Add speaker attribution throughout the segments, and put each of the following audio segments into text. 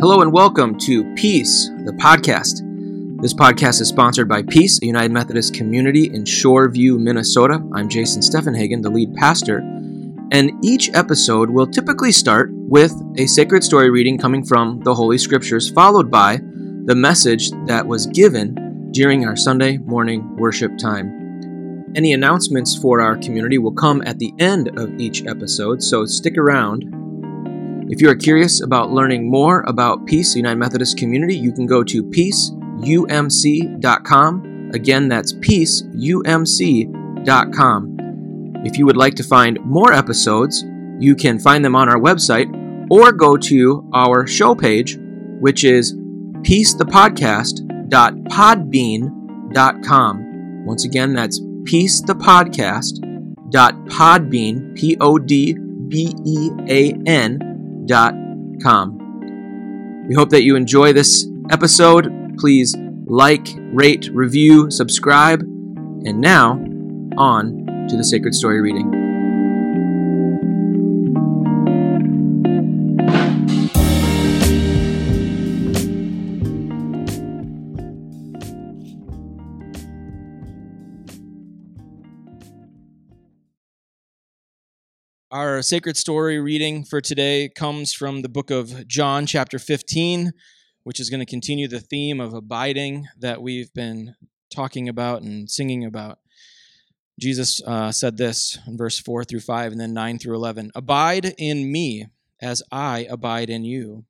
Speaker 1: Hello and welcome to Peace, the podcast. This podcast is sponsored by Peace, a United Methodist community in Shoreview, Minnesota. I'm Jason Steffenhagen, the lead pastor. And each episode will typically start with a sacred story reading coming from the Holy Scriptures, followed by the message that was given during our Sunday morning worship time. Any announcements for our community will come at the end of each episode, so stick around if you are curious about learning more about Peace United Methodist Community, you can go to peaceumc.com. Again, that's peaceumc.com. If you would like to find more episodes, you can find them on our website or go to our show page, which is peacethepodcast.podbean.com. Once again, that's peacethepodcast.podbean, P O D B E A N com. We hope that you enjoy this episode. Please like, rate, review, subscribe. And now, on to the Sacred Story reading. Our sacred story reading for today comes from the book of John, chapter 15, which is going to continue the theme of abiding that we've been talking about and singing about. Jesus uh, said this in verse 4 through 5 and then 9 through 11 Abide in me as I abide in you.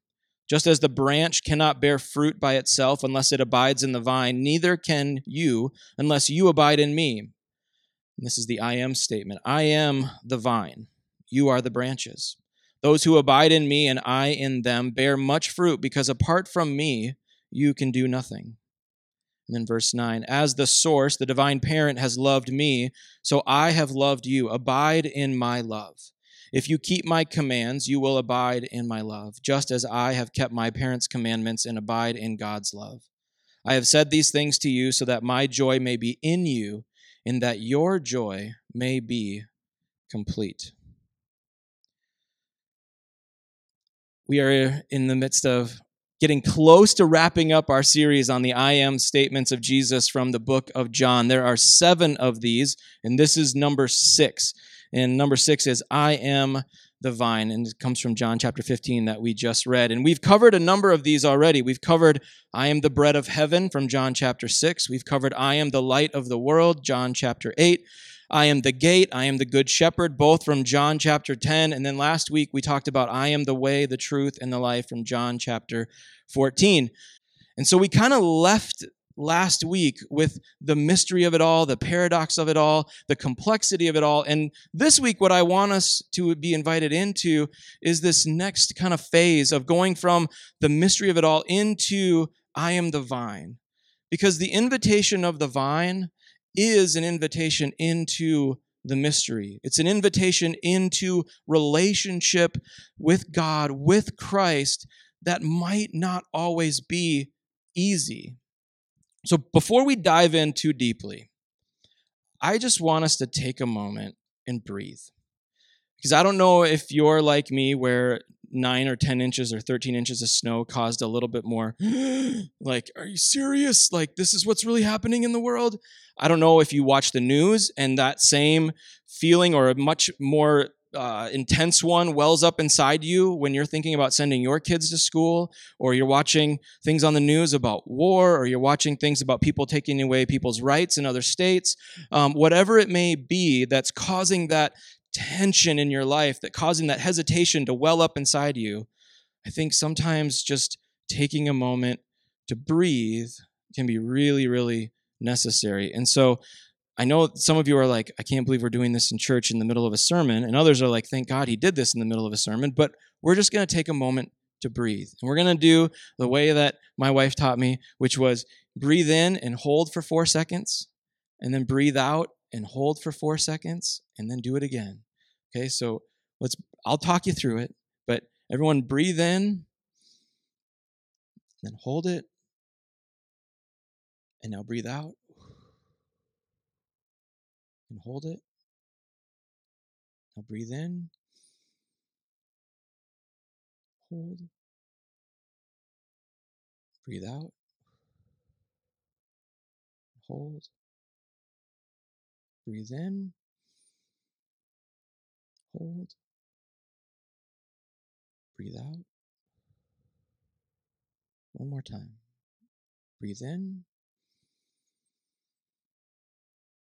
Speaker 1: Just as the branch cannot bear fruit by itself unless it abides in the vine, neither can you unless you abide in me. And this is the I am statement I am the vine you are the branches. Those who abide in me and I in them bear much fruit, because apart from me, you can do nothing. And then verse 9 As the source, the divine parent, has loved me, so I have loved you. Abide in my love. If you keep my commands, you will abide in my love, just as I have kept my parents' commandments and abide in God's love. I have said these things to you so that my joy may be in you, and that your joy may be complete. We are in the midst of getting close to wrapping up our series on the I am statements of Jesus from the book of John. There are seven of these, and this is number six. And number six is I am the vine, and it comes from John chapter 15 that we just read. And we've covered a number of these already. We've covered I am the bread of heaven from John chapter 6. We've covered I am the light of the world, John chapter 8. I am the gate, I am the good shepherd, both from John chapter 10. And then last week we talked about I am the way, the truth, and the life from John chapter 14. And so we kind of left last week with the mystery of it all, the paradox of it all, the complexity of it all. And this week, what I want us to be invited into is this next kind of phase of going from the mystery of it all into I am the vine. Because the invitation of the vine is an invitation into the mystery. It's an invitation into relationship with God, with Christ, that might not always be easy. So, before we dive in too deeply, I just want us to take a moment and breathe. Because I don't know if you're like me, where nine or 10 inches or 13 inches of snow caused a little bit more like, are you serious? Like, this is what's really happening in the world? I don't know if you watch the news and that same feeling or a much more uh, intense one wells up inside you when you're thinking about sending your kids to school, or you're watching things on the news about war, or you're watching things about people taking away people's rights in other states. Um, whatever it may be that's causing that tension in your life, that causing that hesitation to well up inside you, I think sometimes just taking a moment to breathe can be really, really necessary. And so I know some of you are like, I can't believe we're doing this in church in the middle of a sermon. And others are like, thank God he did this in the middle of a sermon. But we're just going to take a moment to breathe. And we're going to do the way that my wife taught me, which was breathe in and hold for four seconds, and then breathe out and hold for four seconds, and then do it again. Okay, so let's, I'll talk you through it, but everyone breathe in, then hold it, and now breathe out, and hold it. Now breathe in, hold, Breathe out. Hold. Breathe in. Hold. Breathe out. One more time. Breathe in.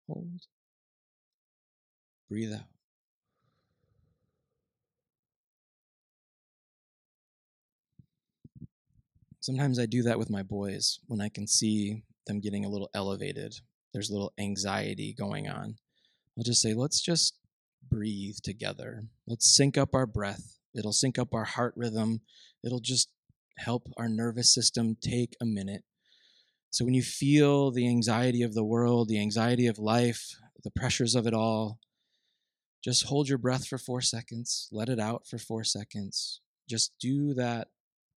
Speaker 1: Hold. Breathe out. Sometimes I do that with my boys when I can see them getting a little elevated. There's a little anxiety going on. I'll just say, let's just breathe together. Let's sync up our breath. It'll sync up our heart rhythm. It'll just help our nervous system take a minute. So when you feel the anxiety of the world, the anxiety of life, the pressures of it all, just hold your breath for four seconds, let it out for four seconds. Just do that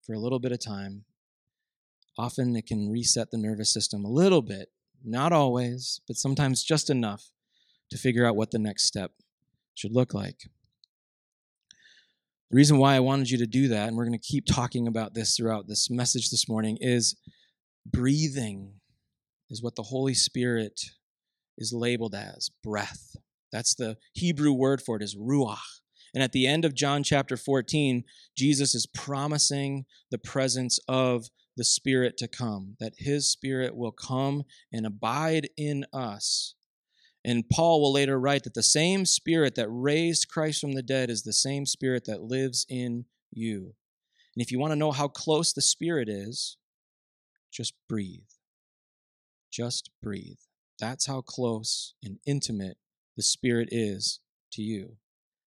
Speaker 1: for a little bit of time. Often it can reset the nervous system a little bit, not always, but sometimes just enough to figure out what the next step should look like. The reason why I wanted you to do that, and we're going to keep talking about this throughout this message this morning, is breathing is what the Holy Spirit is labeled as breath. That's the Hebrew word for it is ruach. And at the end of John chapter 14, Jesus is promising the presence of the Spirit to come, that His Spirit will come and abide in us. And Paul will later write that the same Spirit that raised Christ from the dead is the same Spirit that lives in you. And if you want to know how close the Spirit is, just breathe. Just breathe. That's how close and intimate the Spirit is to you.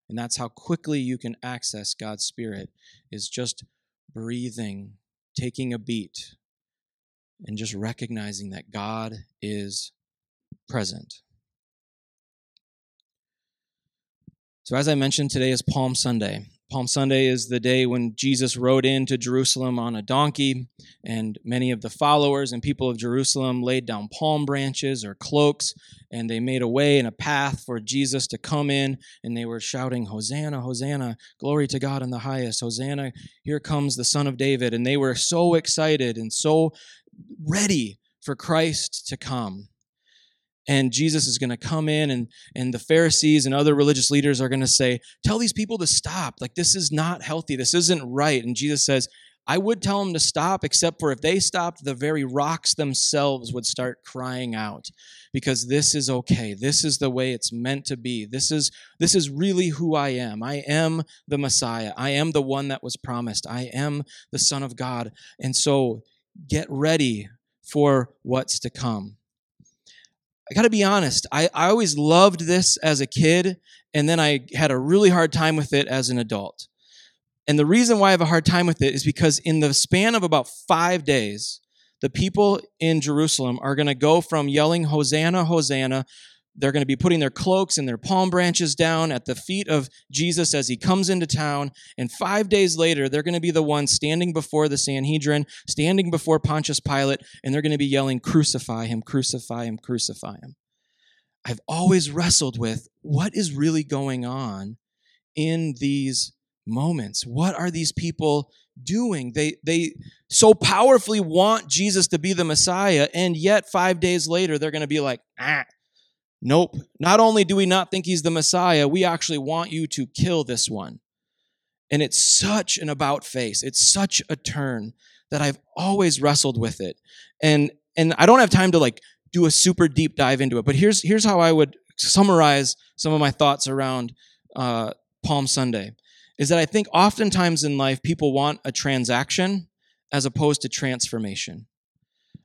Speaker 1: And that's how quickly you can access God's Spirit is just breathing, taking a beat, and just recognizing that God is present. So, as I mentioned, today is Palm Sunday. Palm Sunday is the day when Jesus rode into Jerusalem on a donkey, and many of the followers and people of Jerusalem laid down palm branches or cloaks, and they made a way and a path for Jesus to come in, and they were shouting, Hosanna, Hosanna, glory to God in the highest, Hosanna, here comes the Son of David. And they were so excited and so ready for Christ to come and Jesus is going to come in and and the Pharisees and other religious leaders are going to say tell these people to stop. Like this is not healthy. This isn't right. And Jesus says I would tell them to stop except for if they stopped the very rocks themselves would start crying out because this is okay. This is the way it's meant to be. This is this is really who I am. I am the Messiah. I am the one that was promised. I am the son of God. And so get ready for what's to come I got to be honest, I, I always loved this as a kid, and then I had a really hard time with it as an adult. And the reason why I have a hard time with it is because in the span of about five days, the people in Jerusalem are going to go from yelling, Hosanna, Hosanna, they're going to be putting their cloaks and their palm branches down at the feet of Jesus as he comes into town. And five days later, they're going to be the ones standing before the Sanhedrin, standing before Pontius Pilate, and they're going to be yelling, Crucify him, crucify him, crucify him. I've always wrestled with what is really going on in these moments. What are these people doing? They they so powerfully want Jesus to be the Messiah, and yet five days later they're going to be like, ah, Nope. Not only do we not think he's the Messiah, we actually want you to kill this one. And it's such an about face. It's such a turn that I've always wrestled with it. And and I don't have time to like do a super deep dive into it, but here's here's how I would summarize some of my thoughts around uh, Palm Sunday. Is that I think oftentimes in life people want a transaction as opposed to transformation.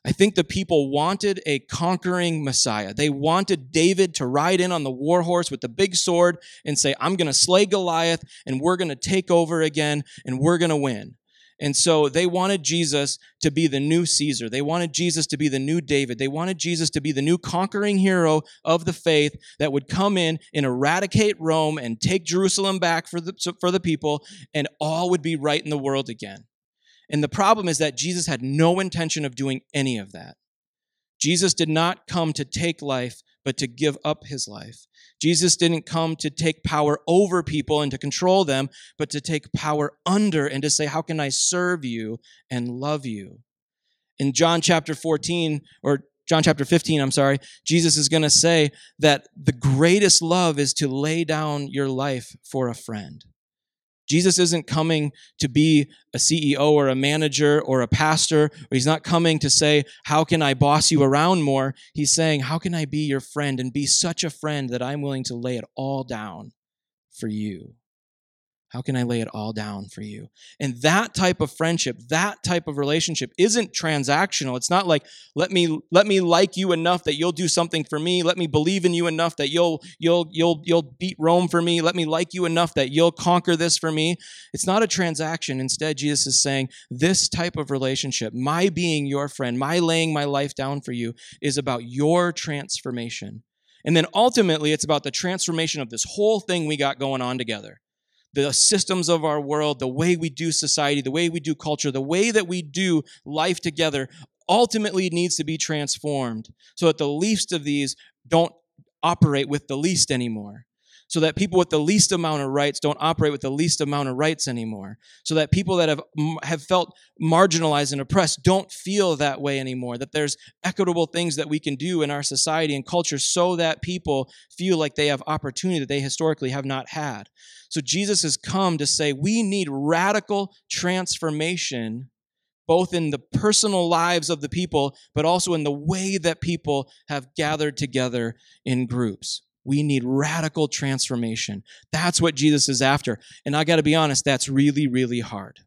Speaker 1: I think the people wanted a conquering Messiah. They wanted David to ride in on the war horse with the big sword and say, I'm going to slay Goliath and we're going to take over again and we're going to win. And so they wanted Jesus to be the new Caesar. They wanted Jesus to be the new David. They wanted Jesus to be the new conquering hero of the faith that would come in and eradicate Rome and take Jerusalem back for the, for the people, and all would be right in the world again. And the problem is that Jesus had no intention of doing any of that. Jesus did not come to take life, but to give up his life. Jesus didn't come to take power over people and to control them, but to take power under and to say, How can I serve you and love you? in John chapter 14, or John chapter 15, I'm sorry, Jesus is going to say that the greatest love is to lay down your life for a friend. Jesus isn't coming to be a CEO or a manager or a pastor, or he's not coming to say, How can I boss you around more? He's saying, How can I be your friend and be such a friend that I'm willing to lay it all down for you? How can I lay it all down for you? And that type of friendship, that type of relationship isn't transactional. It's not like let me let me like you enough that you'll do something for me. Let me believe in you enough that you'll you'll you'll you'll beat Rome for me. Let me like you enough that you'll conquer this for me. It's not a transaction. Instead, Jesus is saying this type of relationship, my being your friend, my laying my life down for you is about your transformation. And then ultimately, it's about the transformation of this whole thing we got going on together the systems of our world, the way we do society, the way we do culture, the way that we do life together ultimately needs to be transformed so that the least of these don't operate with the least anymore so that people with the least amount of rights don't operate with the least amount of rights anymore so that people that have have felt marginalized and oppressed don't feel that way anymore that there's equitable things that we can do in our society and culture so that people feel like they have opportunity that they historically have not had so jesus has come to say we need radical transformation both in the personal lives of the people, but also in the way that people have gathered together in groups. We need radical transformation. That's what Jesus is after. And I got to be honest, that's really, really hard.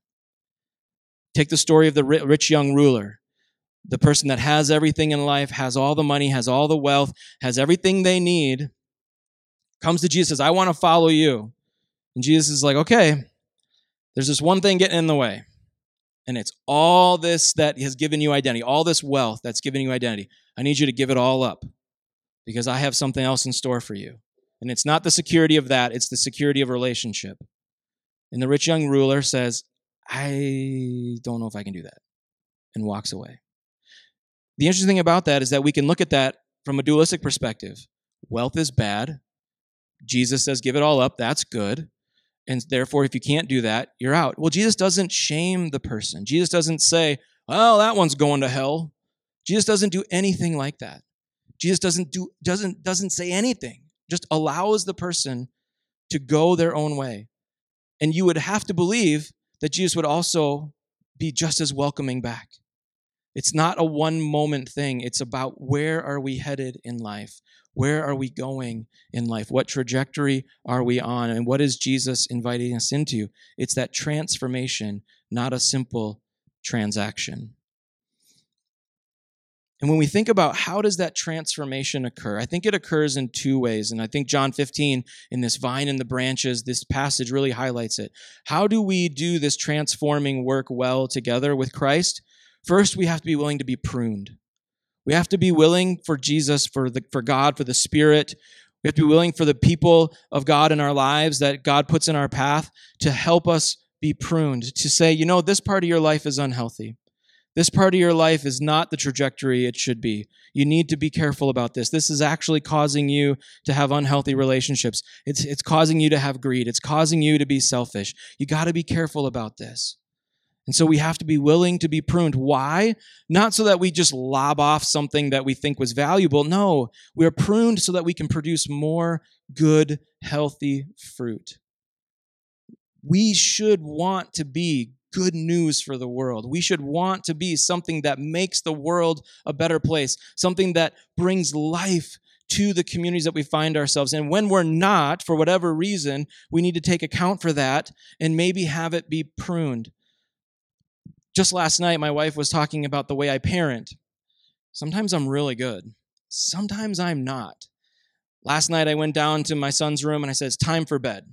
Speaker 1: Take the story of the rich young ruler, the person that has everything in life, has all the money, has all the wealth, has everything they need, comes to Jesus, says, I want to follow you. And Jesus is like, okay, there's this one thing getting in the way. And it's all this that has given you identity, all this wealth that's given you identity. I need you to give it all up because I have something else in store for you. And it's not the security of that, it's the security of relationship. And the rich young ruler says, I don't know if I can do that, and walks away. The interesting thing about that is that we can look at that from a dualistic perspective. Wealth is bad. Jesus says, give it all up. That's good. And therefore, if you can't do that, you're out. Well, Jesus doesn't shame the person. Jesus doesn't say, well, that one's going to hell. Jesus doesn't do anything like that. Jesus doesn't do doesn't doesn't say anything. Just allows the person to go their own way. And you would have to believe that Jesus would also be just as welcoming back. It's not a one moment thing. It's about where are we headed in life? Where are we going in life? What trajectory are we on? And what is Jesus inviting us into? It's that transformation, not a simple transaction. And when we think about how does that transformation occur, I think it occurs in two ways. And I think John 15 in this vine and the branches, this passage really highlights it. How do we do this transforming work well together with Christ? First, we have to be willing to be pruned. We have to be willing for Jesus, for the for God, for the Spirit. We have to be willing for the people of God in our lives that God puts in our path to help us be pruned, to say, you know, this part of your life is unhealthy. This part of your life is not the trajectory it should be. You need to be careful about this. This is actually causing you to have unhealthy relationships. It's, it's causing you to have greed. It's causing you to be selfish. You got to be careful about this. And so we have to be willing to be pruned. Why? Not so that we just lob off something that we think was valuable. No, we're pruned so that we can produce more good, healthy fruit. We should want to be good news for the world. We should want to be something that makes the world a better place, something that brings life to the communities that we find ourselves in. When we're not, for whatever reason, we need to take account for that and maybe have it be pruned. Just last night, my wife was talking about the way I parent. Sometimes I'm really good, sometimes I'm not. Last night, I went down to my son's room and I said, It's time for bed.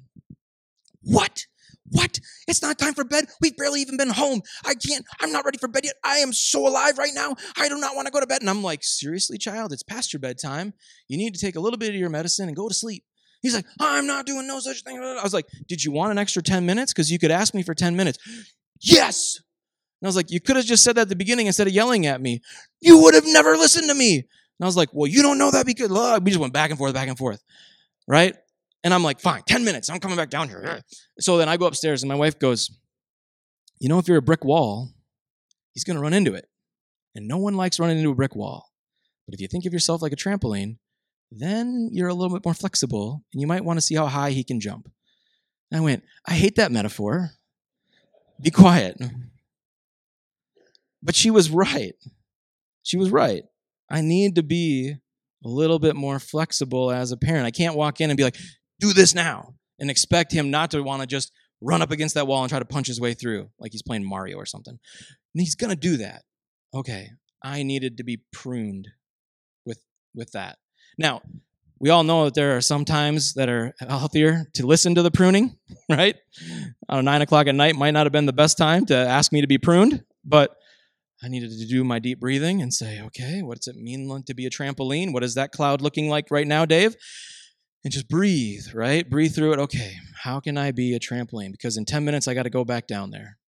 Speaker 1: What? What? It's not time for bed. We've barely even been home. I can't, I'm not ready for bed yet. I am so alive right now. I do not want to go to bed. And I'm like, seriously, child, it's past your bedtime. You need to take a little bit of your medicine and go to sleep. He's like, I'm not doing no such thing. I was like, Did you want an extra 10 minutes? Because you could ask me for 10 minutes. Yes. And I was like, You could have just said that at the beginning instead of yelling at me. You would have never listened to me. And I was like, Well, you don't know that because we just went back and forth, back and forth. Right? And I'm like, fine, 10 minutes. I'm coming back down here. So then I go upstairs and my wife goes, You know, if you're a brick wall, he's going to run into it. and no one likes running into a brick wall. But if you think of yourself like a trampoline, then you're a little bit more flexible and you might want to see how high he can jump. And I went, I hate that metaphor. Be quiet. But she was right. She was right. I need to be a little bit more flexible as a parent. I can't walk in and be like, do this now, and expect him not to want to just run up against that wall and try to punch his way through like he's playing Mario or something. And he's going to do that. Okay, I needed to be pruned with with that. Now, we all know that there are some times that are healthier to listen to the pruning, right? Nine o'clock at night might not have been the best time to ask me to be pruned, but I needed to do my deep breathing and say, okay, what does it mean to be a trampoline? What is that cloud looking like right now, Dave? And just breathe, right? Breathe through it. Okay, how can I be a trampoline? Because in 10 minutes, I got to go back down there.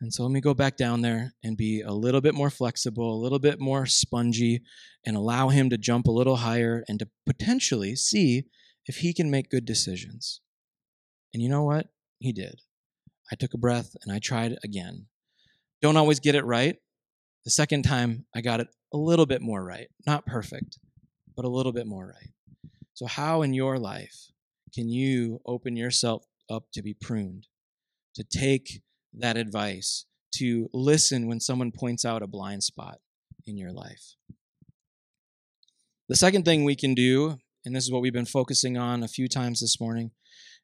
Speaker 1: And so let me go back down there and be a little bit more flexible, a little bit more spongy, and allow him to jump a little higher and to potentially see if he can make good decisions. And you know what? He did. I took a breath and I tried again. Don't always get it right. The second time, I got it a little bit more right. Not perfect, but a little bit more right. So, how in your life can you open yourself up to be pruned, to take that advice, to listen when someone points out a blind spot in your life? The second thing we can do, and this is what we've been focusing on a few times this morning,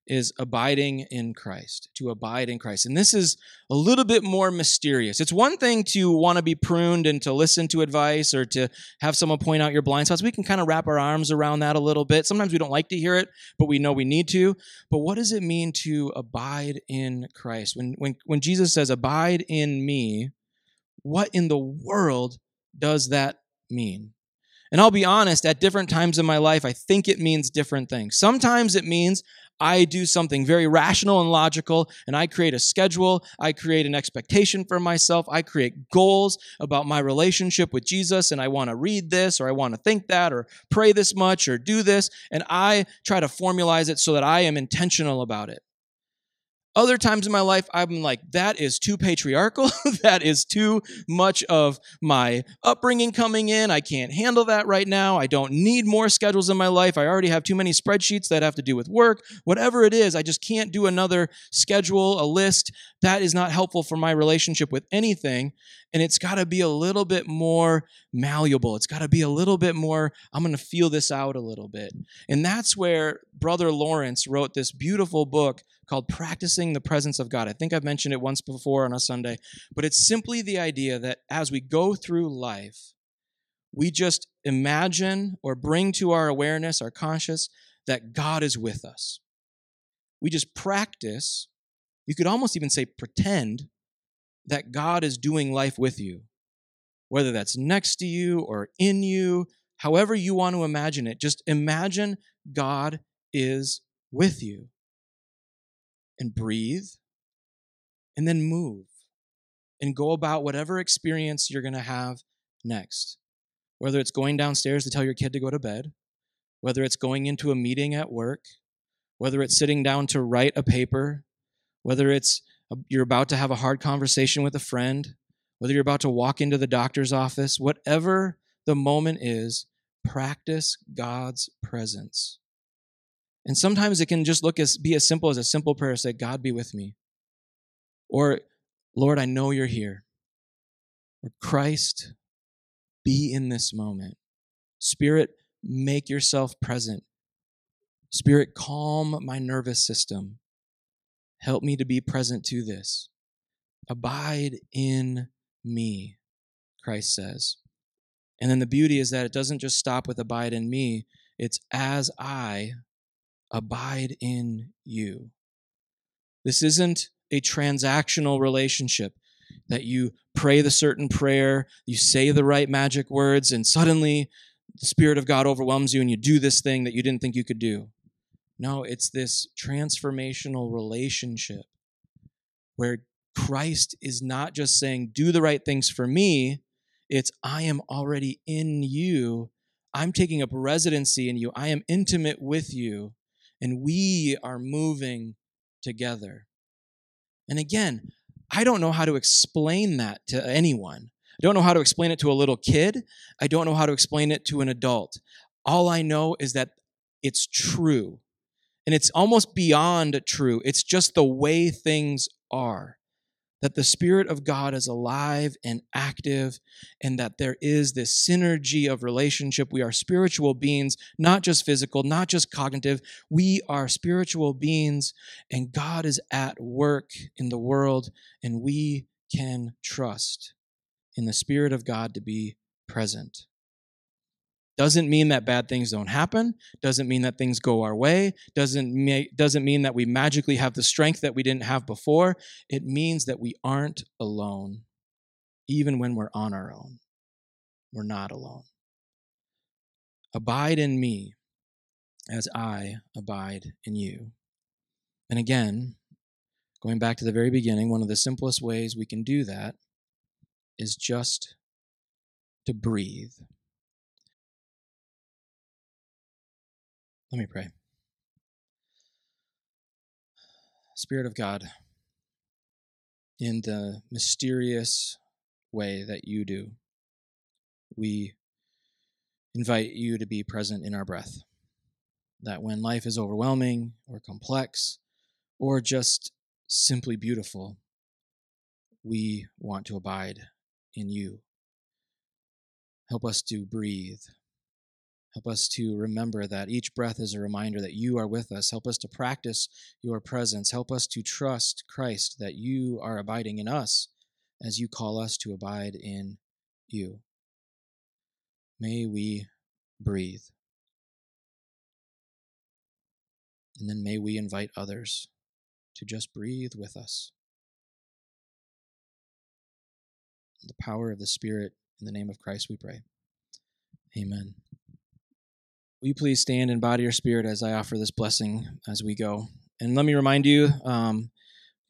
Speaker 1: is abiding in Christ, to abide in Christ. And this is a little bit more mysterious. It's one thing to want to be pruned and to listen to advice or to have someone point out your blind spots. We can kind of wrap our arms around that a little bit. Sometimes we don't like to hear it, but we know we need to. But what does it mean to abide in Christ? When when when Jesus says abide in me, what in the world does that mean? And I'll be honest, at different times in my life, I think it means different things. Sometimes it means I do something very rational and logical, and I create a schedule. I create an expectation for myself. I create goals about my relationship with Jesus, and I want to read this, or I want to think that, or pray this much, or do this. And I try to formalize it so that I am intentional about it. Other times in my life, I'm like, that is too patriarchal. that is too much of my upbringing coming in. I can't handle that right now. I don't need more schedules in my life. I already have too many spreadsheets that have to do with work. Whatever it is, I just can't do another schedule, a list. That is not helpful for my relationship with anything. And it's got to be a little bit more malleable. It's got to be a little bit more, I'm going to feel this out a little bit. And that's where Brother Lawrence wrote this beautiful book called Practicing the Presence of God. I think I've mentioned it once before on a Sunday, but it's simply the idea that as we go through life, we just imagine or bring to our awareness, our conscious, that God is with us. We just practice, you could almost even say pretend, that God is doing life with you. Whether that's next to you or in you, however you want to imagine it, just imagine God is with you. And breathe. And then move. And go about whatever experience you're going to have next. Whether it's going downstairs to tell your kid to go to bed, whether it's going into a meeting at work, whether it's sitting down to write a paper, whether it's you're about to have a hard conversation with a friend, whether you're about to walk into the doctor's office, whatever the moment is, practice God's presence. And sometimes it can just look as be as simple as a simple prayer say, God be with me. Or, Lord, I know you're here. Or Christ, be in this moment. Spirit, make yourself present. Spirit, calm my nervous system. Help me to be present to this. Abide in me, Christ says. And then the beauty is that it doesn't just stop with abide in me, it's as I abide in you. This isn't a transactional relationship that you pray the certain prayer, you say the right magic words, and suddenly the Spirit of God overwhelms you and you do this thing that you didn't think you could do. No, it's this transformational relationship where Christ is not just saying, do the right things for me, it's, I am already in you. I'm taking up residency in you. I am intimate with you and we are moving together. And again, I don't know how to explain that to anyone. I don't know how to explain it to a little kid. I don't know how to explain it to an adult. All I know is that it's true. And it's almost beyond true. It's just the way things are that the Spirit of God is alive and active, and that there is this synergy of relationship. We are spiritual beings, not just physical, not just cognitive. We are spiritual beings, and God is at work in the world, and we can trust in the Spirit of God to be present. Doesn't mean that bad things don't happen. Doesn't mean that things go our way. Doesn't, make, doesn't mean that we magically have the strength that we didn't have before. It means that we aren't alone, even when we're on our own. We're not alone. Abide in me as I abide in you. And again, going back to the very beginning, one of the simplest ways we can do that is just to breathe. Let me pray. Spirit of God, in the mysterious way that you do, we invite you to be present in our breath. That when life is overwhelming or complex or just simply beautiful, we want to abide in you. Help us to breathe Help us to remember that each breath is a reminder that you are with us. Help us to practice your presence. Help us to trust Christ that you are abiding in us as you call us to abide in you. May we breathe. And then may we invite others to just breathe with us. the power of the Spirit, in the name of Christ, we pray. Amen. Will you please stand and body your spirit as I offer this blessing as we go? And let me remind you, um,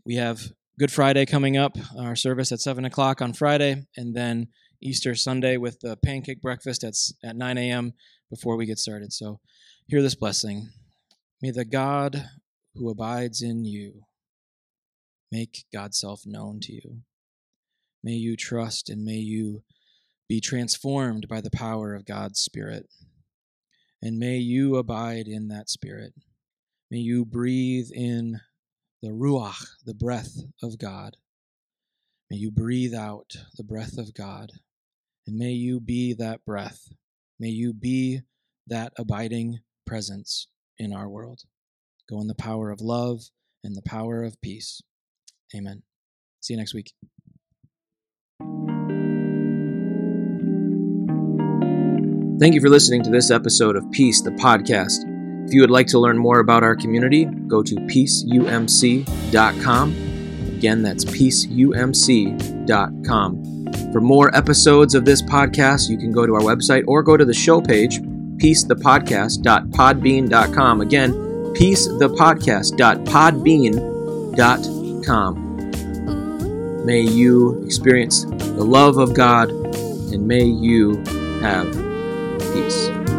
Speaker 1: we have Good Friday coming up, our service at 7 o'clock on Friday, and then Easter Sunday with the pancake breakfast at, at 9 a.m. before we get started. So hear this blessing. May the God who abides in you make God's self known to you. May you trust and may you be transformed by the power of God's Spirit. And may you abide in that spirit. May you breathe in the Ruach, the breath of God. May you breathe out the breath of God. And may you be that breath. May you be that abiding presence in our world. Go in the power of love and the power of peace. Amen. See you next week. Thank you for listening to this episode of Peace, the podcast. If you would like to learn more about our community, go to peaceumc.com. Again, that's peaceumc.com. For more episodes of this podcast, you can go to our website or go to the show page, peacethepodcast.podbean.com. Again, peacethepodcast.podbean.com. May you experience the love of God and may you have peace.